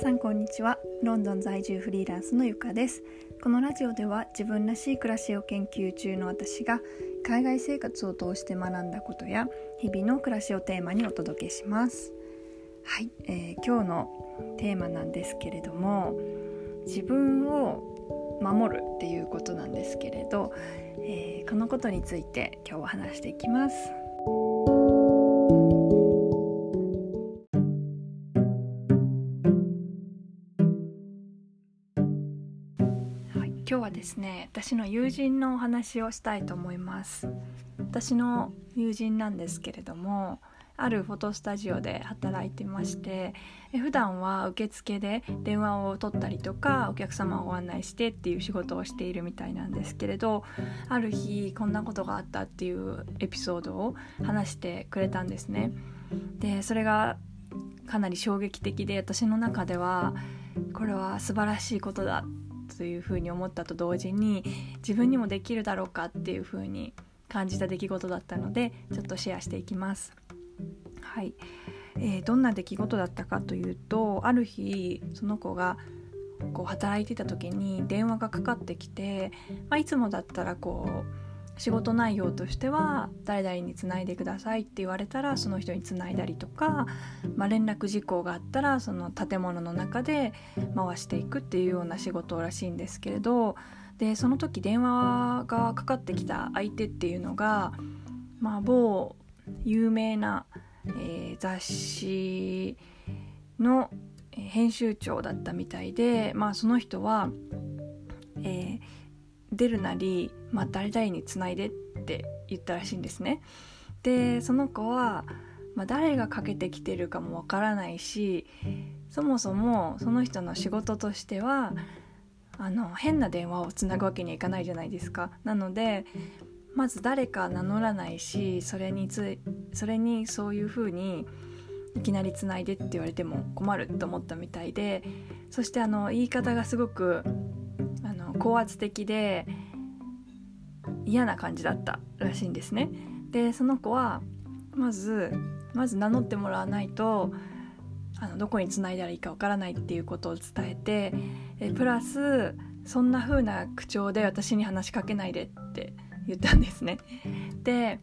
さんこんにちは。ロンドン在住フリーランスのゆかです。このラジオでは自分らしい暮らしを研究中の私が海外生活を通して学んだことや日々の暮らしをテーマにお届けします。はい、えー、今日のテーマなんですけれども自分を守るっていうことなんですけれど、えー、このことについて今日は話していきます。今日はですね私の友人のお話をしたいと思います。私の友人なんですけれどもあるフォトスタジオで働いてまして普段は受付で電話を取ったりとかお客様をご案内してっていう仕事をしているみたいなんですけれどある日こんなことがあったっていうエピソードを話してくれたんですね。でそれがかなり衝撃的で私の中ではこれは素晴らしいことだというふうに思ったと同時に自分にもできるだろうかっていうふうに感じた出来事だったのでちょっとシェアしていきます。はい、えー、どんな出来事だったかというとある日その子がこう働いてた時に電話がかかってきて、まあ、いつもだったらこう仕事内容としては誰々につないでくださいって言われたらその人につないだりとか、まあ、連絡事項があったらその建物の中で回していくっていうような仕事らしいんですけれどでその時電話がかかってきた相手っていうのが、まあ、某有名な、えー、雑誌の編集長だったみたいで、まあ、その人は、えー、出るなり、まあ、誰々につないでって言ったらしいんですね。でその子は、まあ、誰がかけてきてるかもわからないしそもそもその人の仕事としてはあの変な電話をつなぐわけにはいかないじゃないですか。なのでまず誰か名乗らないしそれにつそれにそういうふうにいきなりつないでって言われても困ると思ったみたいでそしてあの言い方がすごく高圧的で嫌な感じだったらしいんですね。でその子はまずまず名乗ってもらわないとあのどこにつないだらいいかわからないっていうことを伝えてえプラスそんな風な口調で私に話しかけないでって言ったんですね。で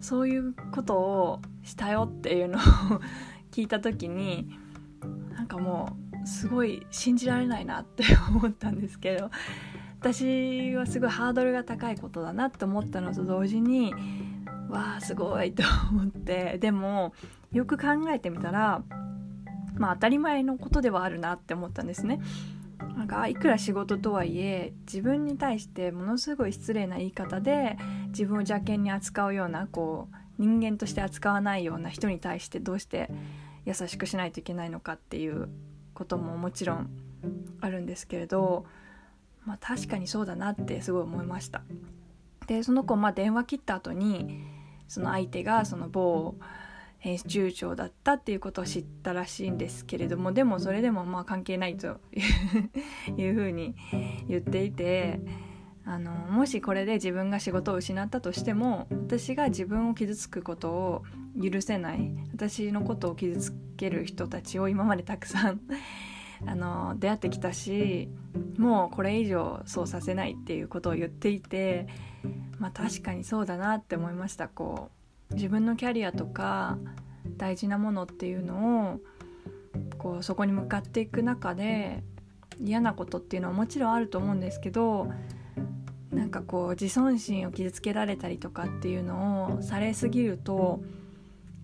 そういうことをしたよっていうのを 聞いた時になんかもうすごい信じられないなって思ったんですけど私はすごいハードルが高いことだなって思ったのと同時にわあすごいと思ってでもよく考えてみたらまあ当たり前のことではあるなって思ったんですね。なんかいくら仕事とはいえ自分に対してものすごい失礼な言い方で自分を邪険に扱うようなこう人間として扱わないような人に対してどうして優しくしないといけないのかっていうことももちろんあるんですけれど、まあ、確かにそうだなってすごい思いました。でその子、まあ、電話切った後にその相手がその某編集長だったっていうことを知ったらしいんですけれどもでもそれでもまあ関係ないというふうに言っていてあのもしこれで自分が仕事を失ったとしても私が自分を傷つくことを許せない。私のことを傷つける人たちを今までたくさん あの出会ってきたしもうこれ以上そうさせないっていうことを言っていてまあ確かにそうだなって思いました。こう自分のキャリアとか大事なものっていうのをこうそこに向かっていく中で嫌なことっていうのはもちろんあると思うんですけどなんかこう自尊心を傷つけられたりとかっていうのをされすぎると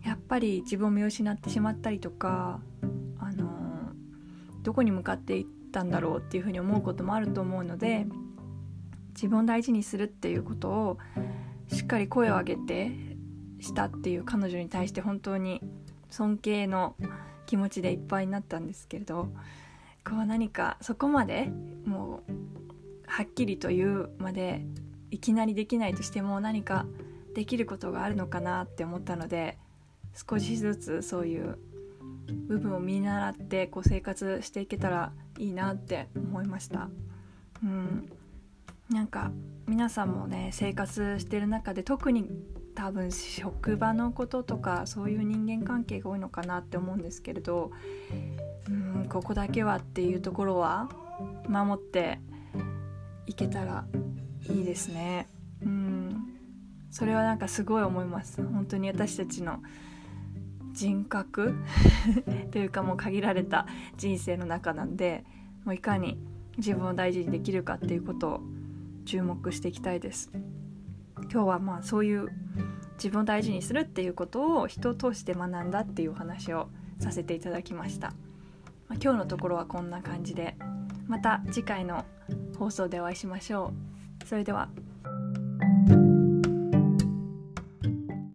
やっぱり自分を見失ってしまったりとか、あのどこに向かっていったんだろうっていうふうに思うこともあると思うので自分を大事にするっていうことをしっかり声を上げてしたっていう彼女に対して本当に尊敬の気持ちでいっぱいになったんですけれどこう何かそこまでもうはっきりと言うまでいきなりできないとしても何かできることがあるのかなって思ったので少しずつそういう部分を見習ってこう生活していけたらいいなって思いました。うんなんか皆さんもね生活してる中で特に多分職場のこととかそういう人間関係が多いのかなって思うんですけれどうんここだけはっていうところは守っていけたらいいですね。うんそれはなんかすごい思います本当に私たちの人格？というかもう限られた人生の中なんでもういかに自分を大事にできるかっていうことを注目していきたいです。今日はまあそういう自分を大事にするっていうことを人を通して学んだっていうお話をさせていただきました、まあ、今日のところはこんな感じでまた次回の放送でお会いしましょう。それでは。